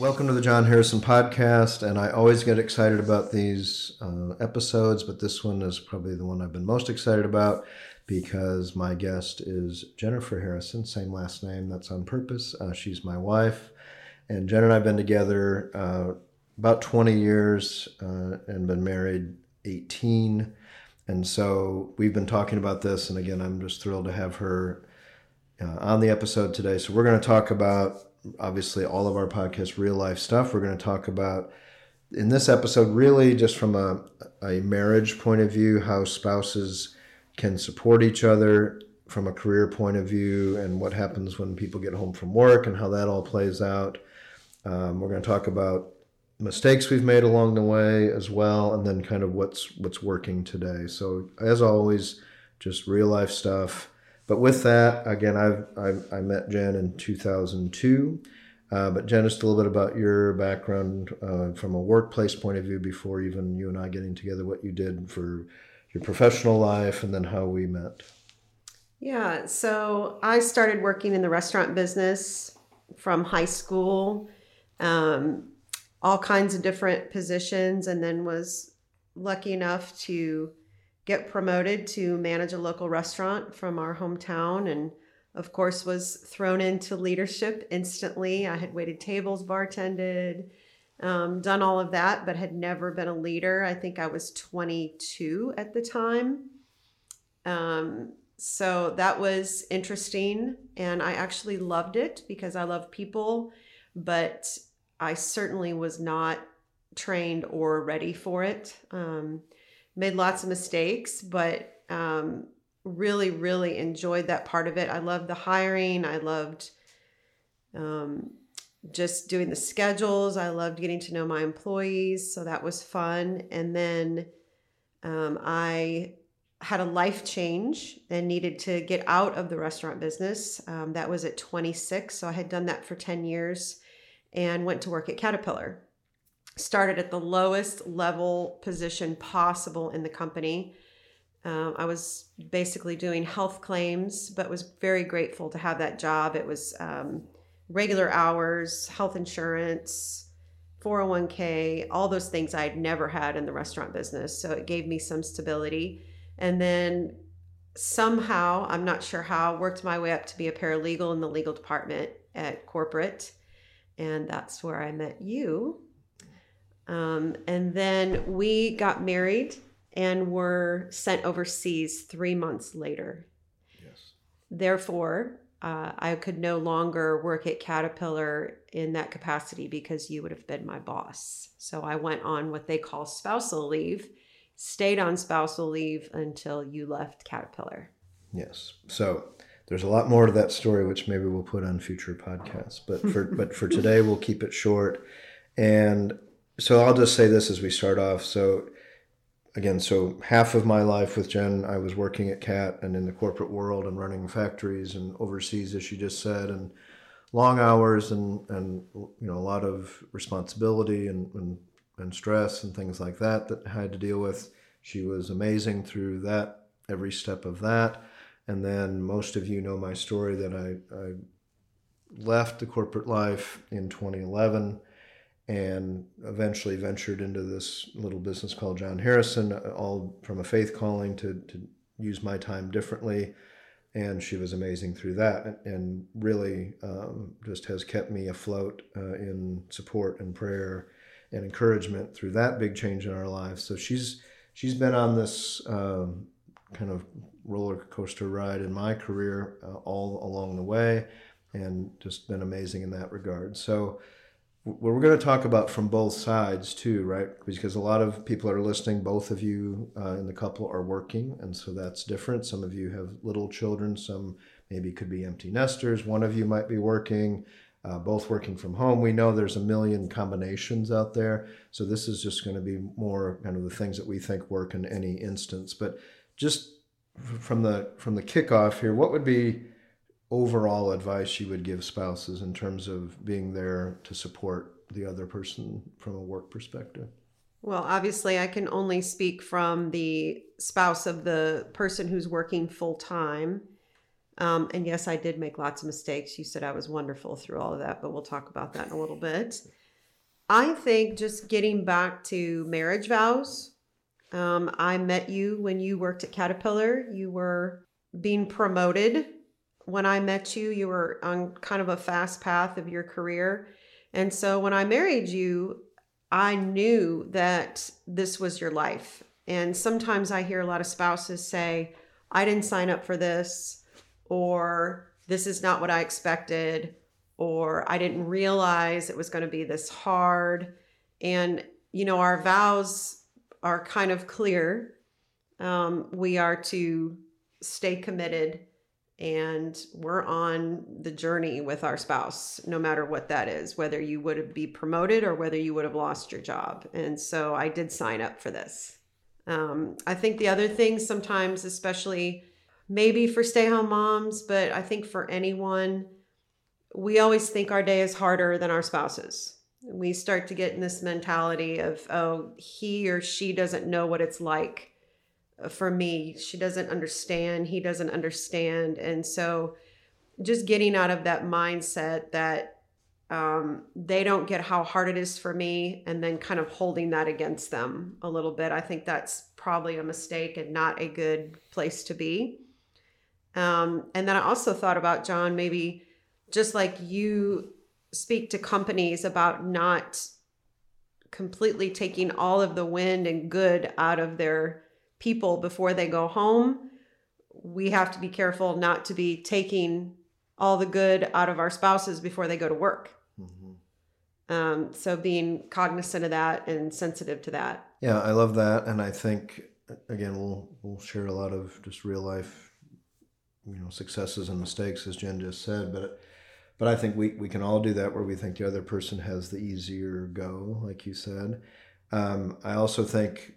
Welcome to the Jon Harrison podcast, and I always get excited about these uh, episodes, but this one is probably the one I've been most excited about because my guest is Jennifer Harrison, same last name. That's on purpose. Uh, she's my wife, and Jen and I've been together uh, about 20 years uh, and been married 18. And so we've been talking about this, and again, I'm just thrilled to have her uh, on the episode today. So we're going to talk about obviously all of our podcast real life stuff. We're going to talk about in this episode, really just from a, a marriage point of view, how spouses can support each other from a career point of view, and what happens when people get home from work and how that all plays out. Um, we're going to talk about mistakes we've made along the way as well, and then kind of what's what's working today. So as always, just real life stuff. But with that, again, I've, I've i met Jen in 2002. Uh, but Jen, just a little bit about your background uh, from a workplace point of view before even you and I getting together, what you did for your professional life, and then how we met. Yeah, so I started working in the restaurant business from high school, um, all kinds of different positions, and then was lucky enough to get promoted to manage a local restaurant from our hometown and of course was thrown into leadership instantly. I had waited tables bartended um, done all of that but had never been a leader. I think i was 22 at the time. Um, so that was interesting and i actually loved it because i love people but i certainly was not trained or ready for it. Um, made lots of mistakes, but um, really, really enjoyed that part of it. I loved the hiring. I loved um, just doing the schedules. I loved getting to know my employees. So that was fun. And then um, I had a life change and needed to get out of the restaurant business. Um, that was at 26. So I had done that for 10 years and went to work at Caterpillar started at the lowest level position possible in the company. Um, I was basically doing health claims, but was very grateful to have that job. It was um, regular hours, health insurance, 401k, all those things I had never had in the restaurant business. So it gave me some stability. And then somehow, I'm not sure how, worked my way up to be a paralegal in the legal department at corporate. And that's where I met you um, and then we got married and were sent overseas three months later. Yes. Therefore, uh, I could no longer work at Caterpillar in that capacity because you would have been my boss. So I went on what they call spousal leave, stayed on spousal leave until you left Caterpillar. Yes. So there's a lot more to that story, which maybe we'll put on future podcasts. But for but for today, we'll keep it short. And so I'll just say this as we start off. So again, so half of my life with Jen, I was working at CAT and in the corporate world and running factories and overseas, as she just said, and long hours and and you know a lot of responsibility and and, and stress and things like that that I had to deal with. She was amazing through that every step of that. And then most of you know my story that I, I left the corporate life in 2011 and eventually ventured into this little business called Jon Harrison, all from a faith calling to, to use my time differently. And she was amazing through that and really um, just has kept me afloat uh, in support and prayer and encouragement through that big change in our lives. So she's she's been on this um, kind of roller coaster ride in my career uh, all along the way and just been amazing in that regard. So we're going to talk about from both sides too, right? Because a lot of people are listening. Both of you uh, in the couple are working, and so that's different. Some of you have little children. Some maybe could be empty nesters. One of you might be working. Uh, both working from home. We know there's a million combinations out there. So this is just going to be more kind of the things that we think work in any instance. But just from the from the kickoff here, what would be overall advice you would give spouses in terms of being there to support the other person from a work perspective? Well, obviously, I can only speak from the spouse of the person who's working full time. Um, and yes, I did make lots of mistakes. You said I was wonderful through all of that, but we'll talk about that in a little bit. I think just getting back to marriage vows. Um, I met you when you worked at Caterpillar. You were being promoted. When I met you, you were on kind of a fast path of your career. And so when I married you, I knew that this was your life. And sometimes I hear a lot of spouses say, I didn't sign up for this, or this is not what I expected, or I didn't realize it was going to be this hard. And, you know, our vows are kind of clear. Um, we are to stay committed and we're on the journey with our spouse no matter what that is whether you would have be promoted or whether you would have lost your job. And so i did sign up for this. Um, i think the other thing sometimes especially maybe for stay-home moms but i think for anyone we always think our day is harder than our spouses. We start to get in this mentality of oh he or she doesn't know what it's like for me. She doesn't understand. He doesn't understand. And so just getting out of that mindset that um, they don't get how hard it is for me and then kind of holding that against them a little bit. I think that's probably a mistake and not a good place to be. Um, and then I also thought about Jon, maybe just like you speak to companies about not completely taking all of the wind and good out of their people before they go home. We have to be careful not to be taking all the good out of our spouses before they go to work. Mm-hmm. Um, so being cognizant of that and sensitive to that. Yeah, I love that, and I think again we'll we'll share a lot of just real life, you know, successes and mistakes as Jen just said, but. But I think we, we can all do that where we think the other person has the easier go, like you said. Um, I also think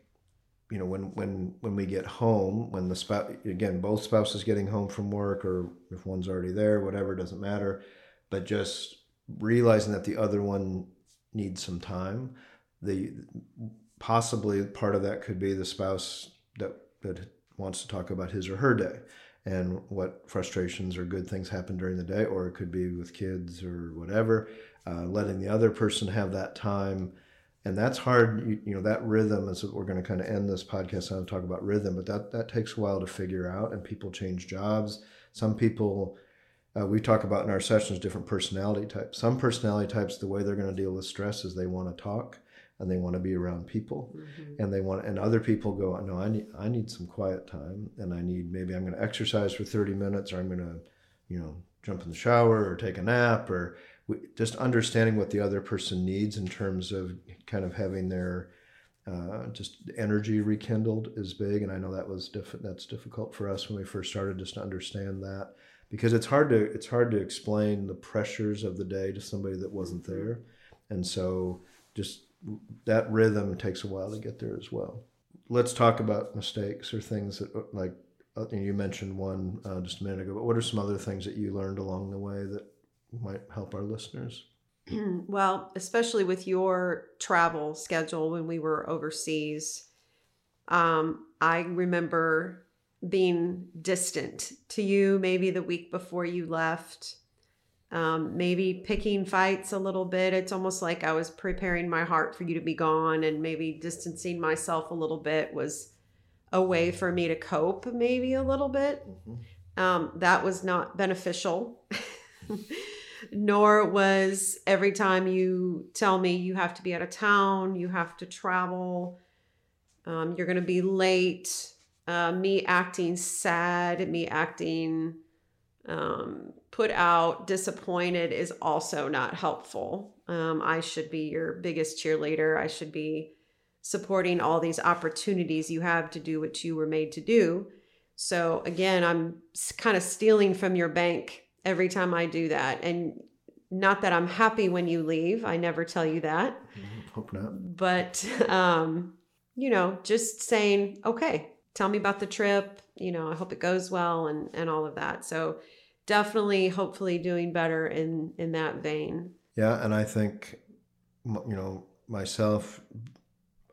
you know when when when we get home when the spouse again both spouses getting home from work or if one's already there whatever doesn't matter. But just realizing that the other one needs some time the possibly part of that could be the spouse that that wants to talk about his or her day and what frustrations or good things happen during the day or it could be with kids or whatever. Uh, letting the other person have that time and that's hard you, you know that rhythm is what we're going to kind of end this podcast on and talk about rhythm but that that takes a while to figure out and people change jobs. Some people uh, we talk about in our sessions different personality types. Some personality types the way they're going to deal with stress is they want to talk and they want to be around people. Mm-hmm. and they want and other people go no i need i need some quiet time and i need maybe i'm going to exercise for 30 minutes or i'm going to you know jump in the shower or take a nap or just understanding what the other person needs in terms of kind of having their uh, just energy rekindled is big, and I know that was diff- that's difficult for us when we first started just to understand that because it's hard to it's hard to explain the pressures of the day to somebody that wasn't mm-hmm. there, and so just that rhythm takes a while to get there as well. Let's talk about mistakes or things that like uh, you mentioned one uh, just a minute ago, but what are some other things that you learned along the way that might help our listeners? well, especially with your travel schedule when we were overseas, um, I remember being distant to you maybe the week before you left. Um, maybe picking fights a little bit. It's almost like I was preparing my heart for you to be gone, and maybe distancing myself a little bit was a way for me to cope, maybe a little bit. Mm-hmm. Um, that was not beneficial. nor was every time you tell me you have to be out of town, you have to travel, um, you're going to be late, uh, me acting sad, me acting um, put out, disappointed is also not helpful. Um, I should be your biggest cheerleader. I should be supporting all these opportunities you have to do what you were made to do. So again, I'm kind of stealing from your bank every time I do that. And not that I'm happy when you leave. I never tell you that. Mm-hmm. Hope not. But, um, you know, just saying, okay, tell me about the trip. You know, I hope it goes well and and all of that. So definitely, hopefully, doing better in in that vein. Yeah, and I think you know myself.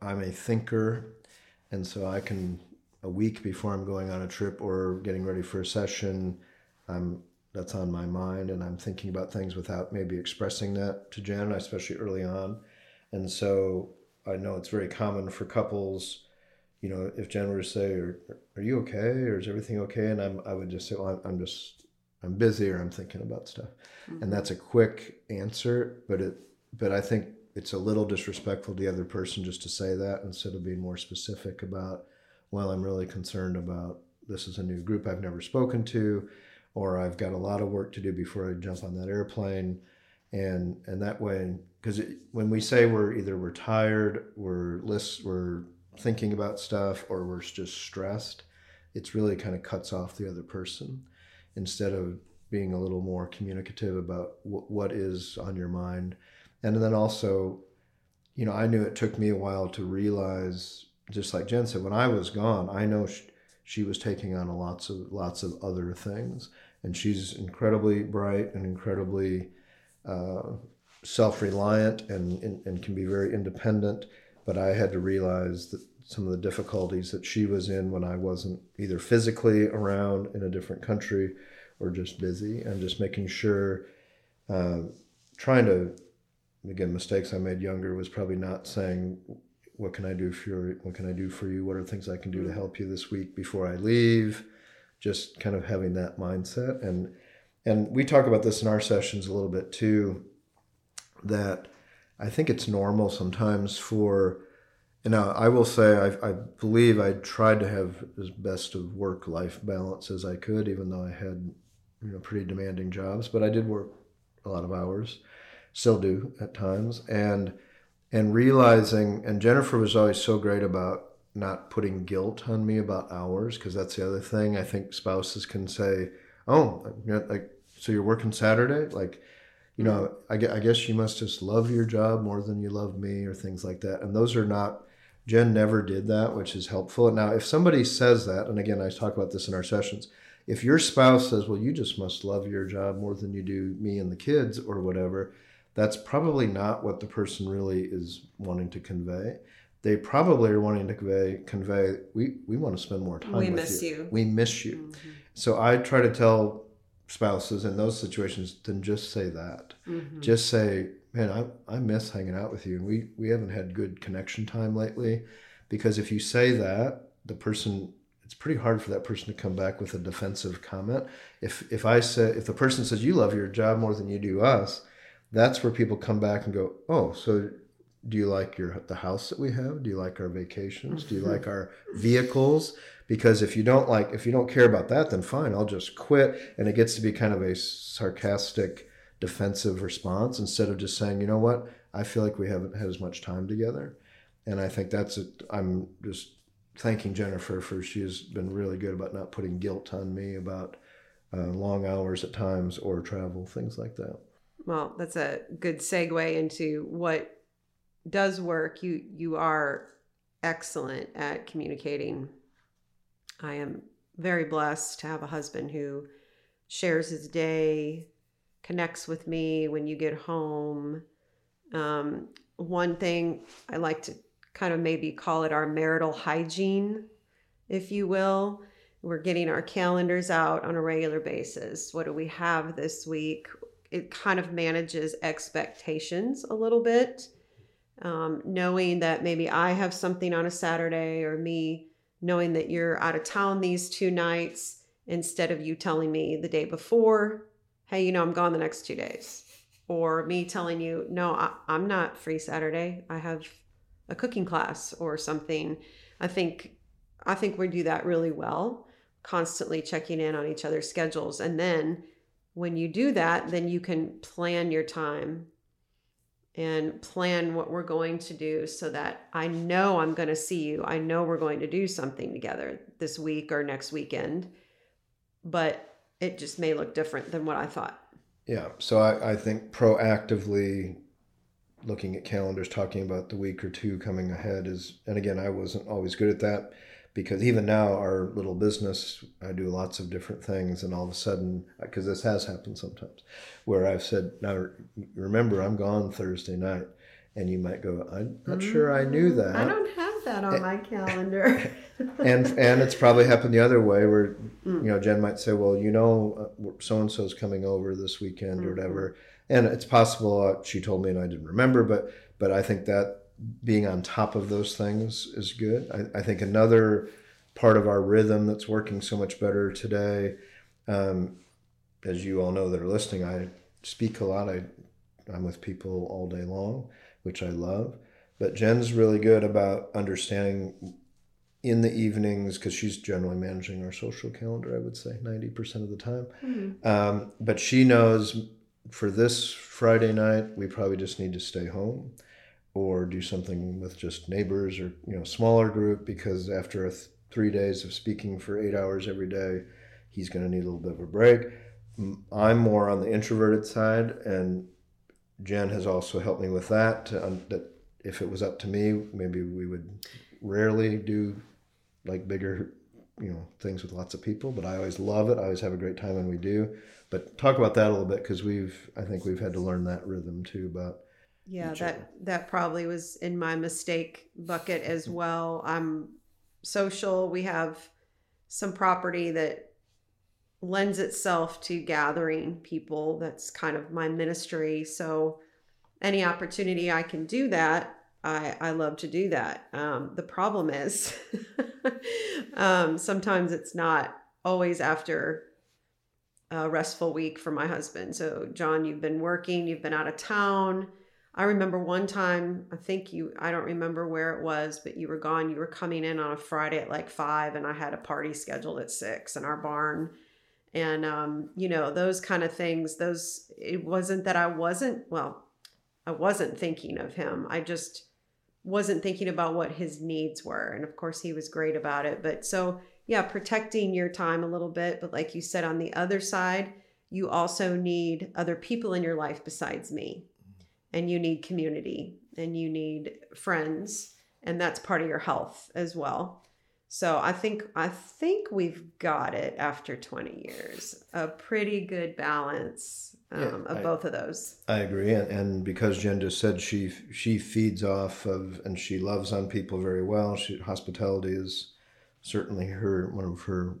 I'm a thinker, and so I can a week before I'm going on a trip or getting ready for a session. I'm that's on my mind and I'm thinking about things without maybe expressing that to Jen, especially early on. And so I know it's very common for couples, you know, if Jen were to say, are, are you okay? Or is everything okay? And I'm, I would just say, well, I'm, I'm just, I'm busy or I'm thinking about stuff. Mm-hmm. And that's a quick answer, but it, but I think it's a little disrespectful to the other person just to say that instead of being more specific about, well, I'm really concerned about this is a new group I've never spoken to or I've got a lot of work to do before I jump on that airplane. And, and that way, because when we say we're either we're tired, we're list, we're thinking about stuff, or we're just stressed, it's really kind of cuts off the other person instead of being a little more communicative about w- what is on your mind. And then also, you know, I knew it took me a while to realize, just like Jen said, when I was gone, I know she, she was taking on lots of lots of other things, and she's incredibly bright and incredibly uh, self-reliant and, and, and can be very independent. But I had to realize that some of the difficulties that she was in when I wasn't either physically around in a different country or just busy, and just making sure, uh, trying to again mistakes I made younger was probably not saying what can I do for you? What can I do for you? What are things I can do to mm. help you this week before I leave? Just kind of having that mindset and and we talk about this in our sessions a little bit too. That I think it's normal sometimes for you know I will say I, I believe I tried to have as best of work life balance as I could, even though I had you know pretty demanding jobs, but I did work a lot of hours, still do at times, and and realizing and jennifer was always so great about not putting guilt on me about hours because that's the other thing i think spouses can say oh like so you're working saturday? Like you know I, I guess you must just love your job more than you love me or things like that. And those are not jen never did that which is helpful. Now if somebody says that and again i talk about this in our sessions if your spouse says well you just must love your job more than you do me and the kids or whatever that's probably not what the person really is wanting to convey. They probably are wanting to convey convey we we want to spend more time we with miss you. you. We miss you. Mm-hmm. So I try to tell spouses in those situations then just say that. Mm-hmm. Just say, "Man, I I miss hanging out with you and we we haven't had good connection time lately." Because if you say that, the person it's pretty hard for that person to come back with a defensive comment. If if I say if the person says you love your job more than you do us, that's where people come back and go, oh, so do you like your the house that we have? Do you like our vacations? Do you like our vehicles? Because if you don't like, if you don't care about that, then fine, I'll just quit. And it gets to be kind of a sarcastic, defensive response instead of just saying, you know what, I feel like we haven't had as much time together. And I think that's it. I'm just thanking Jennifer for she has been really good about not putting guilt on me about uh, long hours at times or travel, things like that. Well, that's a good segue into what does work. You you are excellent at communicating. I am very blessed to have a husband who shares his day, connects with me when you get home. Um, one thing I like to kind of maybe call it our marital hygiene, if you will. We're getting our calendars out on a regular basis. What do we have this week? It kind of manages expectations a little bit. Um, knowing that maybe I have something on a Saturday or me knowing that you're out of town these two nights instead of you telling me the day before, hey, you know, I'm gone the next two days. Or me telling you, no, I, I'm not free Saturday. I have a cooking class or something. I think I think we do that really well, constantly checking in on each other's schedules. And then when you do that, then you can plan your time and plan what we're going to do so that I know I'm going to see you. I know we're going to do something together this week or next weekend, but it just may look different than what I thought. Yeah. So I, I think proactively looking at calendars, talking about the week or two coming ahead is, and again, I wasn't always good at that, because even now our little business i do lots of different things and all of a sudden because this has happened sometimes where i've said now remember i'm gone thursday night and you might go i'm not mm, sure i knew mm, that i don't have that on and, my calendar and and it's probably happened the other way where mm. you know jen might say well you know so and so's coming over this weekend mm-hmm. or whatever and it's possible uh, she told me and i didn't remember but but i think that being on top of those things is good. I, I think another part of our rhythm that's working so much better today, um, as you all know that are listening, I speak a lot. I, I'm with people all day long, which I love. But Jen's really good about understanding in the evenings because she's generally managing our social calendar, I would say 90% of the time. Mm-hmm. Um, but she knows for this Friday night, we probably just need to stay home or do something with just neighbors or you know smaller group because after th- three days of speaking for eight hours every day he's going to need a little bit of a break. I'm more on the introverted side and jen has also helped me with that, to, um, that if it was up to me maybe we would rarely do like bigger you know things with lots of people but i always love it. I always have a great time when we do. But talk about that a little bit because we've i think we've had to learn that rhythm too about yeah that other. that probably was in my mistake bucket as well. I'm social. We have some property that lends itself to gathering people. That's kind of my ministry. So any opportunity i can do that i i love to do that. Um, the problem is um, sometimes it's not always after a restful week for my husband. So jon you've been working you've been out of town I remember one time, I think you, I don't remember where it was, but you were gone. You were coming in on a Friday at like five, and I had a party scheduled at six in our barn. And, um, you know, those kind of things, those, it wasn't that I wasn't, well, I wasn't thinking of him. I just wasn't thinking about what his needs were. And of course, he was great about it. But so, yeah, protecting your time a little bit. But like you said, on the other side, you also need other people in your life besides me and you need community and you need friends and that's part of your health as well. So i think i think we've got it after 20 years. A pretty good balance um, yeah, of I, both of those. I agree and, and, because jen just said she she feeds off of and she loves on people very well she hospitality is certainly her one of her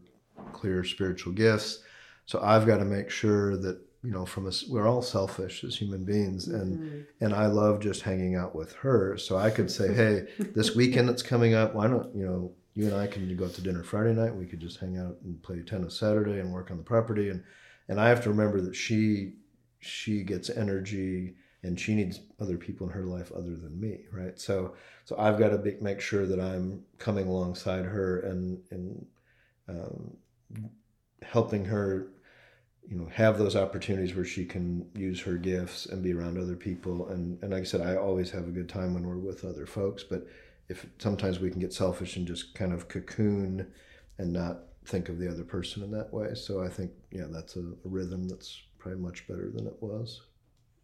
clear spiritual gifts. So i've got to make sure that you know from us we're all selfish as human beings and mm-hmm. and i love just hanging out with her. So i could say hey this weekend that's coming up why don't you know you and i can go out to dinner friday night. We could just hang out and play tennis saturday and work on the property. And and i have to remember that she she gets energy and she needs other people in her life other than me right? So so i've got to be, make sure that i'm coming alongside her and and um, helping her you know have those opportunities where she can use her gifts and be around other people. And and like i said i always have a good time when we're with other folks but if sometimes we can get selfish and just kind of cocoon and not think of the other person in that way. So i think yeah that's a, a rhythm that's probably much better than it was.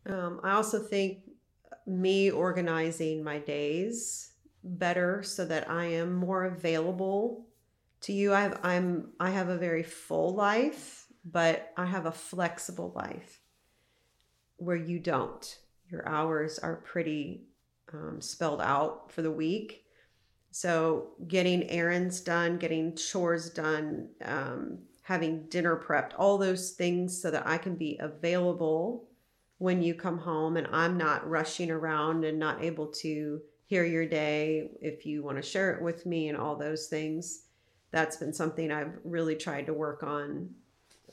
Um, i also think me organizing my days better so that i am more available to you. I have i'm i have a very full life but I have a flexible life where you don't. Your hours are pretty um, spelled out for the week. So, getting errands done, getting chores done, um, having dinner prepped, all those things so that I can be available when you come home and I'm not rushing around and not able to hear your day if you want to share it with me and all those things. That's been something I've really tried to work on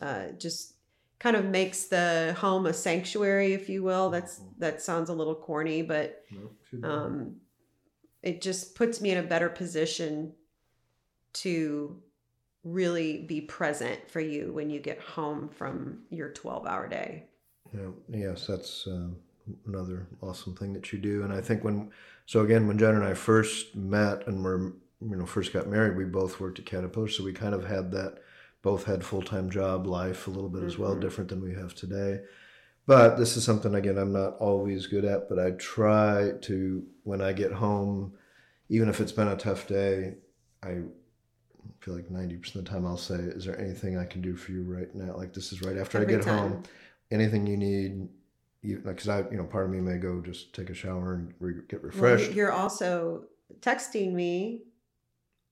uh, just kind of makes the home a sanctuary, if you will. That's mm-hmm. that sounds a little corny, but um, it just puts me in a better position to really be present for you when you get home from your 12 hour day. Yeah, yes, that's uh, another awesome thing that you do. And I think when, so again, when Jen and I first met and were, you know, first got married, we both worked at Caterpillar. So we kind of had that both had full time job life a little bit mm-hmm. as well, mm-hmm. different than we have today. But this is something again I'm not always good at, but I try to when I get home, even if it's been a tough day, I feel like 90% of the time I'll say, Is there anything I can do for you right now? Like, this is right after Every I get time. home. Anything you need, you, like, cause I, you know, part of me may go just take a shower and re- get Well, refreshed. you're also texting me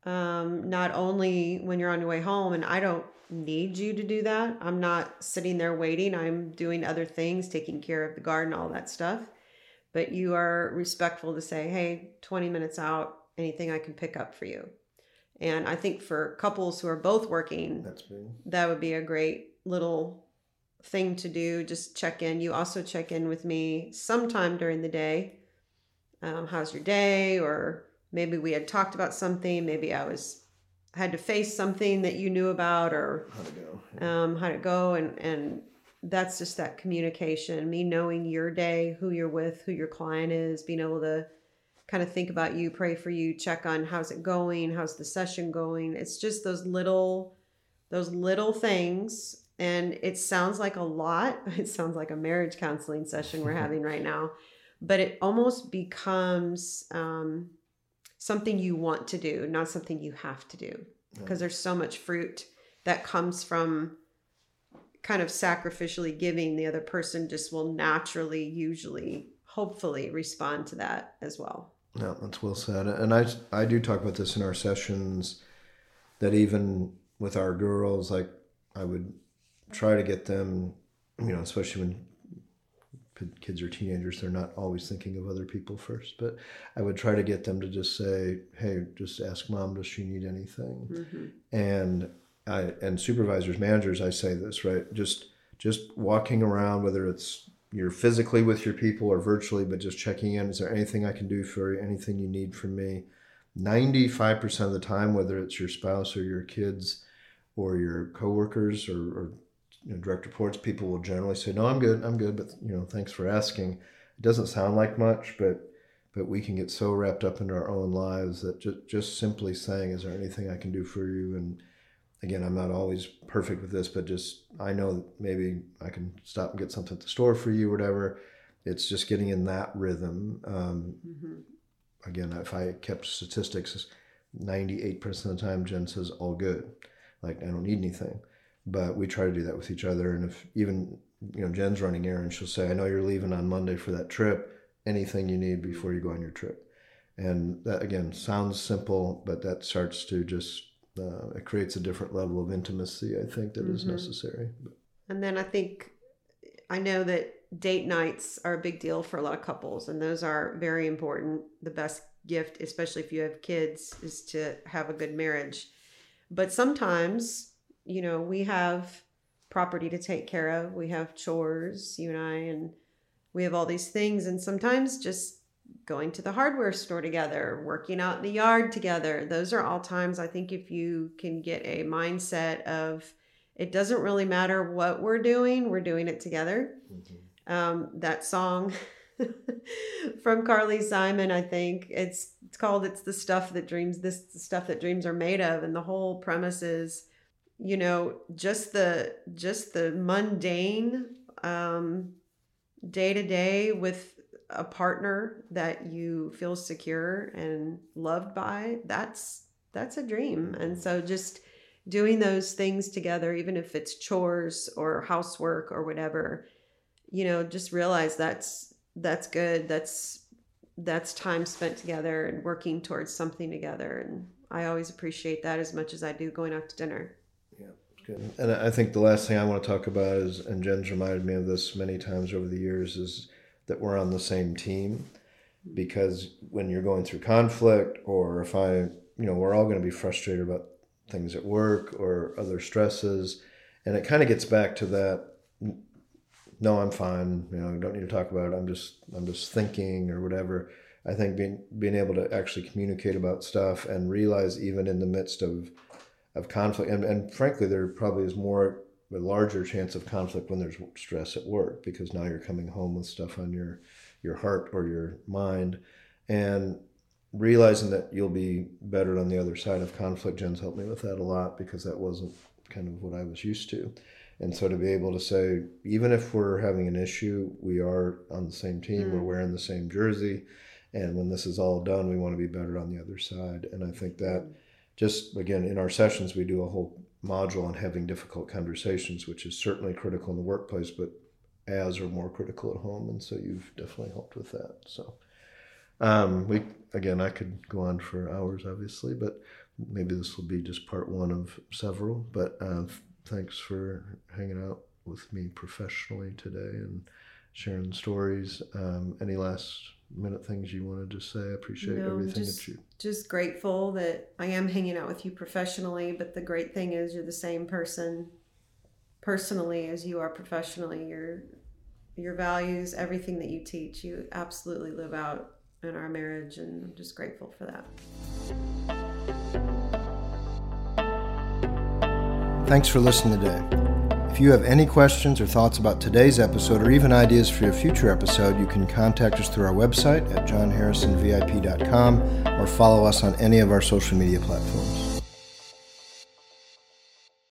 um, not only when you're on your way home, and I don't need you to do that. I'm not sitting there waiting. I'm doing other things, taking care of the garden, all that stuff. But you are respectful to say, hey, 20 minutes out, anything I can pick up for you. And I think for couples who are both working, That's me. that would be a great little thing to do. Just check in. You also check in with me sometime during the day. Um, how's your day? Or maybe we had talked about something. Maybe I was had to face something that you knew about, or How'd it go? um, how'd it go? And and that's just that communication. Me knowing your day, who you're with, who your client is, being able to kind of think about you, pray for you, check on how's it going, how's the session going. It's just those little those little things and it sounds like a lot. It sounds like a marriage counseling session we're having right now, but it almost becomes um, something you want to do, not something you have to do. Because there's so much fruit that comes from kind of sacrificially giving the other person just will naturally usually hopefully respond to that as well. Yeah, that's well said. And I, I do talk about this in our sessions that even with our girls, like I would try to get them, you know, especially when kids are teenagers, they're not always thinking of other people first, but I would try to get them to just say, Hey, just ask mom, does she need anything? mm-hmm. and I and supervisors, managers, I say this right. Just just walking around, whether it's you're physically with your people or virtually, but just checking in. Is there anything I can do for you? Anything you need from me? Ninety-five percent of the time, whether it's your spouse or your kids or your coworkers or, or you know, direct reports, people will generally say, "No, I'm good. I'm good." But you know, thanks for asking. It doesn't sound like much, but but we can get so wrapped up into our own lives that just just simply saying, "Is there anything I can do for you?" and again, I'm not always perfect with this, but just I know that maybe I can stop and get something at the store for you, whatever. It's just getting in that rhythm. Um, Mm-hmm. again, if I kept statistics, 98% of the time Jen says all good. Like I don't need anything. But we try to do that with each other. And if even, you know, Jen's running errands, she'll say, I know you're leaving on Monday for that trip. Anything you need before you go on your trip. And that again sounds simple, but that starts to just uh, it creates a different level of intimacy. I think that is Mhm. necessary. And then I think I know that date nights are a big deal for a lot of couples, and those are very important. The best gift, especially if you have kids, is to have a good marriage. But sometimes, you know, we have property to take care of, we have chores, you and I, and we have all these things. And sometimes just going to the hardware store together, working out in the yard together, those are all times I think if you can get a mindset of, it doesn't really matter what we're doing we're doing it together. Um, that song from carly simon i think it's it's called it's the stuff that dreams this the stuff that dreams are made of. And the whole premise is you know just the just the mundane um, day to day with a partner that you feel secure and loved by that's that's a dream. And so just doing those things together even if it's chores or housework or whatever you know just realize that's that's good. That's that's time spent together and working towards something together. And i always appreciate that as much as i do going out to dinner Good. And I think the last thing I want to talk about is, and Jen's reminded me of this many times over the years, is that we're on the same team. Because when you're going through conflict, or if I, you know, we're all going to be frustrated about things at work or other stresses. And it kind of gets back to that no, I'm fine. You know, don't need to talk about it. I'm just, I'm just thinking or whatever. I think being being able to actually communicate about stuff and realize even in the midst of of conflict and, and frankly there probably is more a larger chance of conflict when there's stress at work because now you're coming home with stuff on your your heart or your mind and realizing that you'll be better on the other side of conflict jen's helped me with that a lot because that wasn't kind of what i was used to. And so to be able to say even if we're having an issue we are on the same team Mm. we're wearing the same jersey and when this is all done we want to be better on the other side. And i think that just again in our sessions we do a whole module on having difficult conversations, which is certainly critical in the workplace, but as or more critical at home. And so you've definitely helped with that. So um, we again, I could go on for hours, obviously, but maybe this will be just part one of several. But uh, thanks for hanging out with me professionally today and sharing stories. Um, any last minute things you wanted to say? I appreciate no, everything just, that you. Just grateful that I am hanging out with you professionally, but the great thing is you're the same person personally as you are professionally. Your your values, everything that you teach, you absolutely live out in our marriage, and I'm just grateful for that. Thanks for listening today. If you have any questions or thoughts about today's episode or even ideas for a future episode, you can contact us through our website at jonharrisonvip.com or follow us on any of our social media platforms.